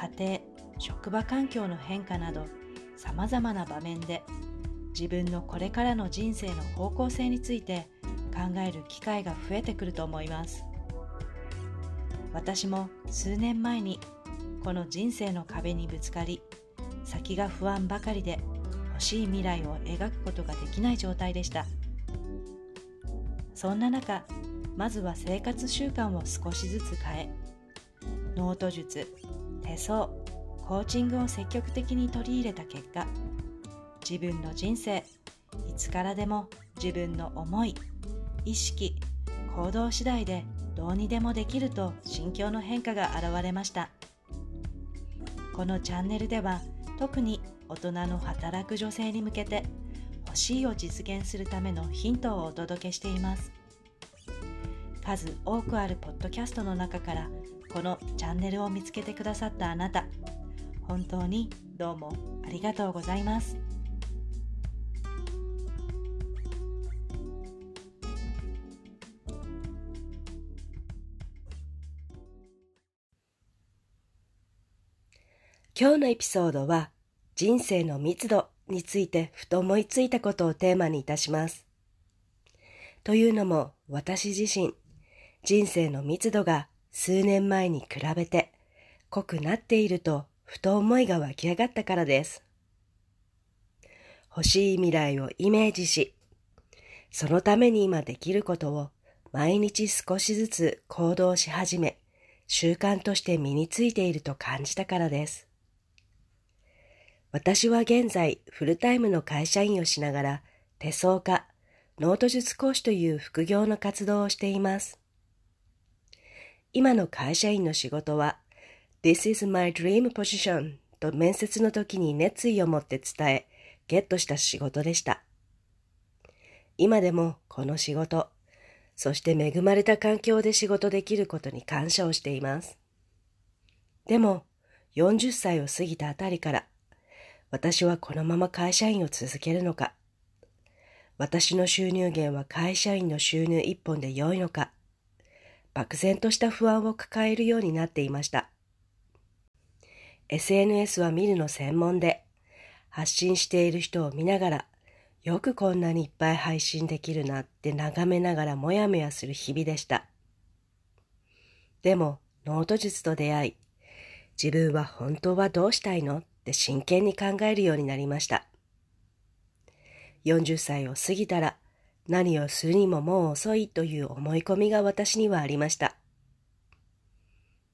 家庭、職場環境の変化など、様々な場面で自分のこれからの人生の方向性について考える機会が増えてくると思います。私も数年前にこの人生の壁にぶつかり、先が不安ばかりで欲しい未来を描くことができない状態でした。そんな中、まずは生活習慣を少しずつ変え、ノート術、手相、コーチングを積極的に取り入れた結果、自分の人生、いつからでも自分の思い、意識、行動次第でどうにでもできると心境の変化が現れました。このチャンネルでは特に大人の働く女性に向けて欲しいを実現するためのヒントをお届けしています。数多くあるポッドキャストの中からこのチャンネルを見つけてくださったあなた、本当にどうもありがとうございます。今日のエピソードは人生の密度についてふと思いついたことをテーマにいたします。というのも私自身人生の密度が数年前に比べて濃くなっているとふと思いが湧き上がったからです。欲しい未来をイメージし、そのために今できることを毎日少しずつ行動し始め、習慣として身についていると感じたからです。私は現在フルタイムの会社員をしながら手相家、ノート術講師という副業の活動をしています。今の会社員の仕事は This is my dream position と面接の時に熱意を持って伝え、ゲットした仕事でした。今でもこの仕事、そして恵まれた環境で仕事できることに感謝をしています。でも、40歳を過ぎたあたりから、私はこのまま会社員を続けるのか、私の収入源は会社員の収入一本で良いのか、漠然とした不安を抱えるようになっていました。SNS は見るの専門で、発信している人を見ながら、よくこんなにいっぱい配信できるなって眺めながらもやもやする日々でした。でも、ノート術と出会い、自分は本当はどうしたいの？って真剣に考えるようになりました。40歳を過ぎたら、何をするにももう遅いという思い込みが私にはありました。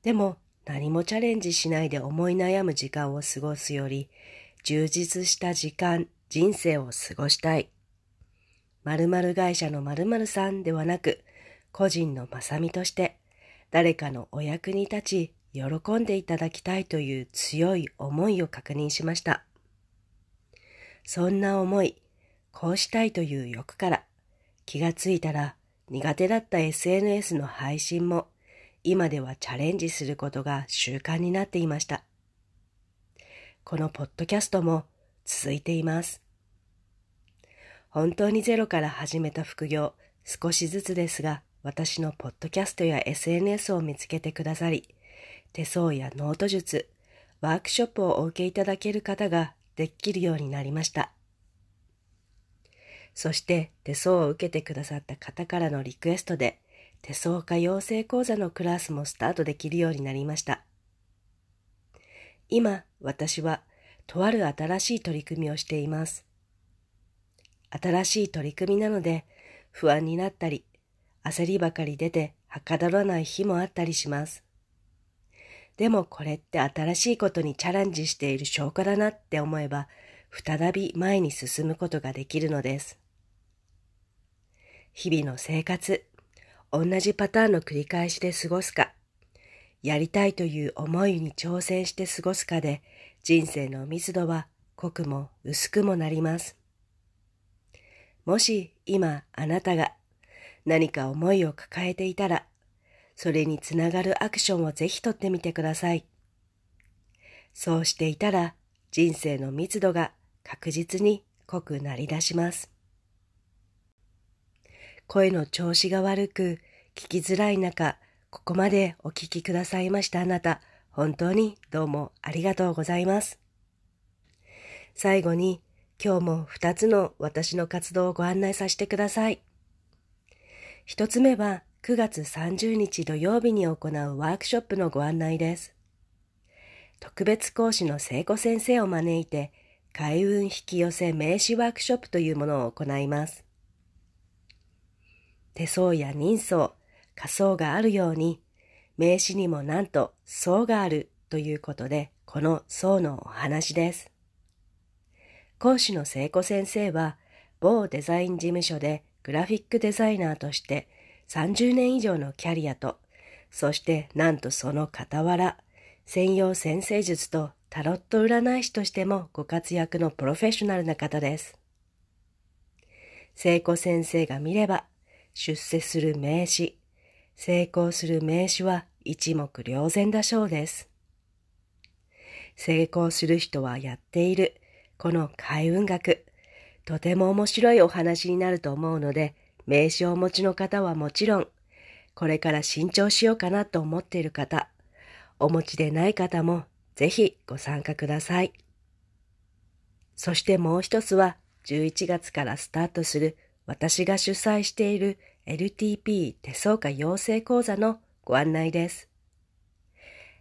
でも、何もチャレンジしないで思い悩む時間を過ごすより、充実した時間、人生を過ごしたい。〇〇会社の〇〇さんではなく、個人のまさみとして、誰かのお役に立ち、喜んでいただきたいという強い思いを確認しました。そんな思い、こうしたいという欲から、気がついたら苦手だった SNS の配信も、今ではチャレンジすることが習慣になっていました。このポッドキャストも続いています。本当にゼロから始めた副業、少しずつですが、私のポッドキャストや SNS を見つけてくださり、手相やノート術、ワークショップをお受けいただける方ができるようになりました。そして手相を受けてくださった方からのリクエストで、手相家養成講座のクラスもスタートできるようになりました。今、私は、とある新しい取り組みをしています。新しい取り組みなので、不安になったり、焦りばかり出て、はかどらない日もあったりします。でもこれって新しいことにチャレンジしている証拠だなって思えば、再び前に進むことができるのです。日々の生活、同じパターンの繰り返しで過ごすか、やりたいという思いに挑戦して過ごすかで人生の密度は濃くも薄くもなります。もし今あなたが何か思いを抱えていたら、それにつながるアクションをぜひとってみてください。そうしていたら人生の密度が確実に濃くなり出します。声の調子が悪く聞きづらい中、ここまでお聞きくださいましたあなた、本当にどうもありがとうございます。最後に今日も二つの私の活動をご案内させてください。一つ目は9月30日土曜日に行うワークショップのご案内です。特別講師の聖子先生を招いて開運引き寄せ名刺ワークショップというものを行います。手相や人相、仮想があるように、名詞にもなんと層があるということで、この層のお話です。講師の聖子先生は、某デザイン事務所でグラフィックデザイナーとして30年以上のキャリアと、そしてなんとその傍ら、専用先生術とタロット占い師としてもご活躍のプロフェッショナルな方です。聖子先生が見れば、出世する名詞、成功する名詞は一目瞭然だそうです。成功する人はやっている、この開運学、とても面白いお話になると思うので、名詞をお持ちの方はもちろん、これから新調しようかなと思っている方、お持ちでない方もぜひご参加ください。そしてもう一つは11月からスタートする私が主催している LTP 手相家養成講座のご案内です。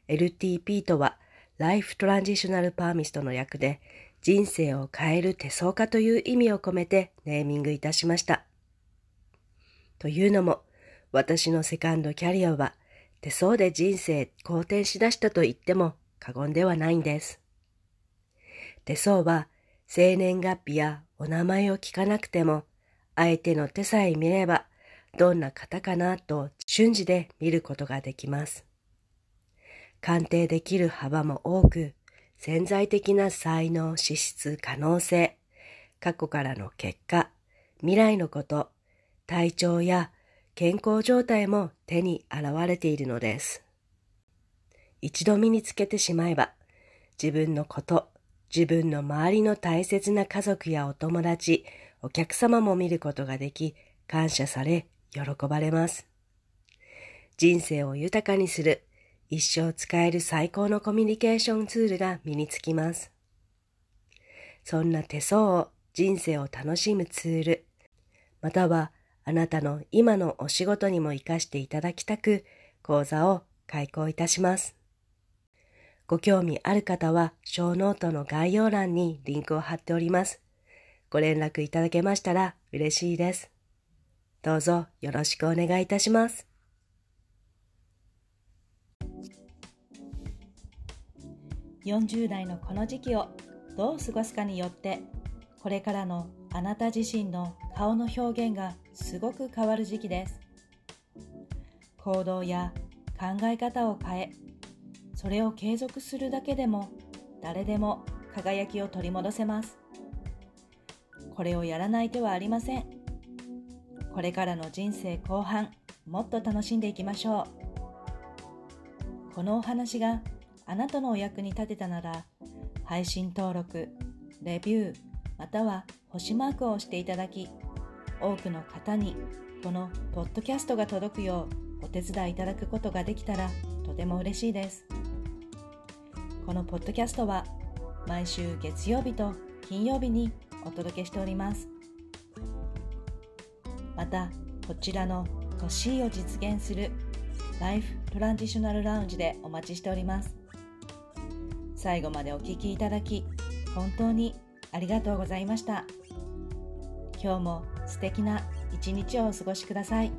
LTP とはライフトランジショナルパーミストの略で人生を変える手相家という意味を込めてネーミングいたしました。というのも私のセカンドキャリアは手相で人生好転しだしたと言っても過言ではないんです。手相は生年月日やお名前を聞かなくても相手の手さえ見れば、どんな方かなと瞬時で見ることができます。鑑定できる幅も多く、潜在的な才能、資質、可能性、過去からの結果、未来のこと、体調や健康状態も手に現れているのです。一度身につけてしまえば、自分のこと、自分の周りの大切な家族やお友達、お客様も見ることができ、感謝され、喜ばれます。人生を豊かにする、一生使える最高のコミュニケーションツールが身につきます。そんな手相を人生を楽しむツール、またはあなたの今のお仕事にも活かしていただきたく、講座を開講いたします。ご興味ある方は、ショーノートの概要欄にリンクを貼っております。ご連絡いただけましたら嬉しいです。どうぞよろしくお願いいたします。40代のこの時期をどう過ごすかによってこれからのあなた自身の顔の表現がすごく変わる時期です行動や考え方を変えそれを継続するだけでも誰でも輝きを取り戻せますこれをやらない手はありません。これからの人生後半もっと楽しんでいきましょう。このお話があなたのお役に立てたなら配信登録レビューまたは星マークを押していただき多くの方にこのポッドキャストが届くようお手伝いいただくことができたらとても嬉しいです。このポッドキャストは毎週月曜日と金曜日にお届けしております。またこちらの欲しいを実現するライフトランジショナルラウンジでお待ちしております。最後までお聴きいただき本当にありがとうございました。今日も素敵な一日をお過ごしください。